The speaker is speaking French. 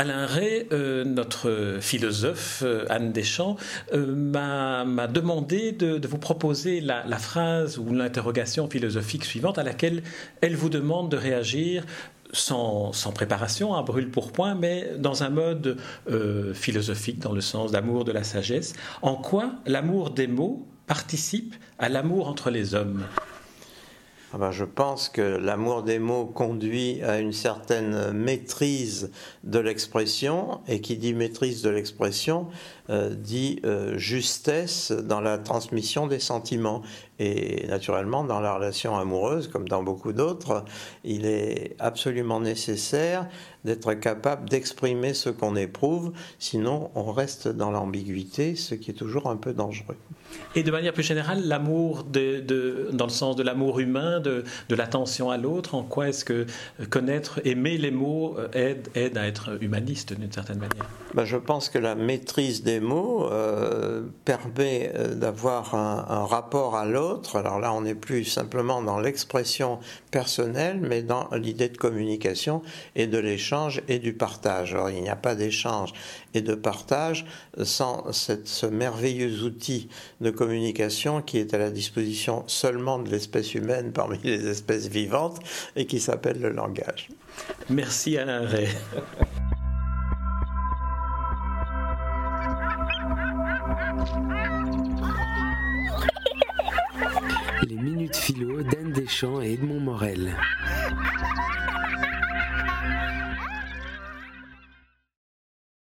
Alain Ray, euh, notre philosophe euh, Anne Deschamps, euh, m'a demandé de, vous proposer la, phrase ou l'interrogation philosophique suivante à laquelle elle vous demande de réagir sans, préparation, à brûle pour point, mais dans un mode philosophique, dans le sens d'amour de la sagesse. En quoi l'amour des mots participe à l'amour entre les hommes? Ah ben, je pense que l'amour des mots conduit à une certaine maîtrise de l'expression, et qui dit maîtrise de l'expression euh, dit euh, justesse dans la transmission des sentiments. Et naturellement, dans la relation amoureuse, comme dans beaucoup d'autres, il est absolument nécessaire d'être capable d'exprimer ce qu'on éprouve, sinon on reste dans l'ambiguïté, ce qui est toujours un peu dangereux. Et de manière plus générale, l'amour de, dans le sens de l'amour humain, de, l'attention à l'autre, en quoi est-ce que connaître, aimer les mots euh, aide, à être humaniste d'une certaine manière? Ben, Je pense que la maîtrise des mots euh, permet euh, d'avoir un, rapport à l'autre. Alors là, on n'est plus simplement dans l'expression personnelle, mais dans l'idée de communication et de l'échange et du partage. Alors il n'y a pas d'échange et de partage sans ce merveilleux outil de communication qui est à la disposition seulement de l'espèce humaine parmi les espèces vivantes et qui s'appelle le langage. Merci Alain Ray. Les minutes philo d'Anne Deschamps et Edmond Morel.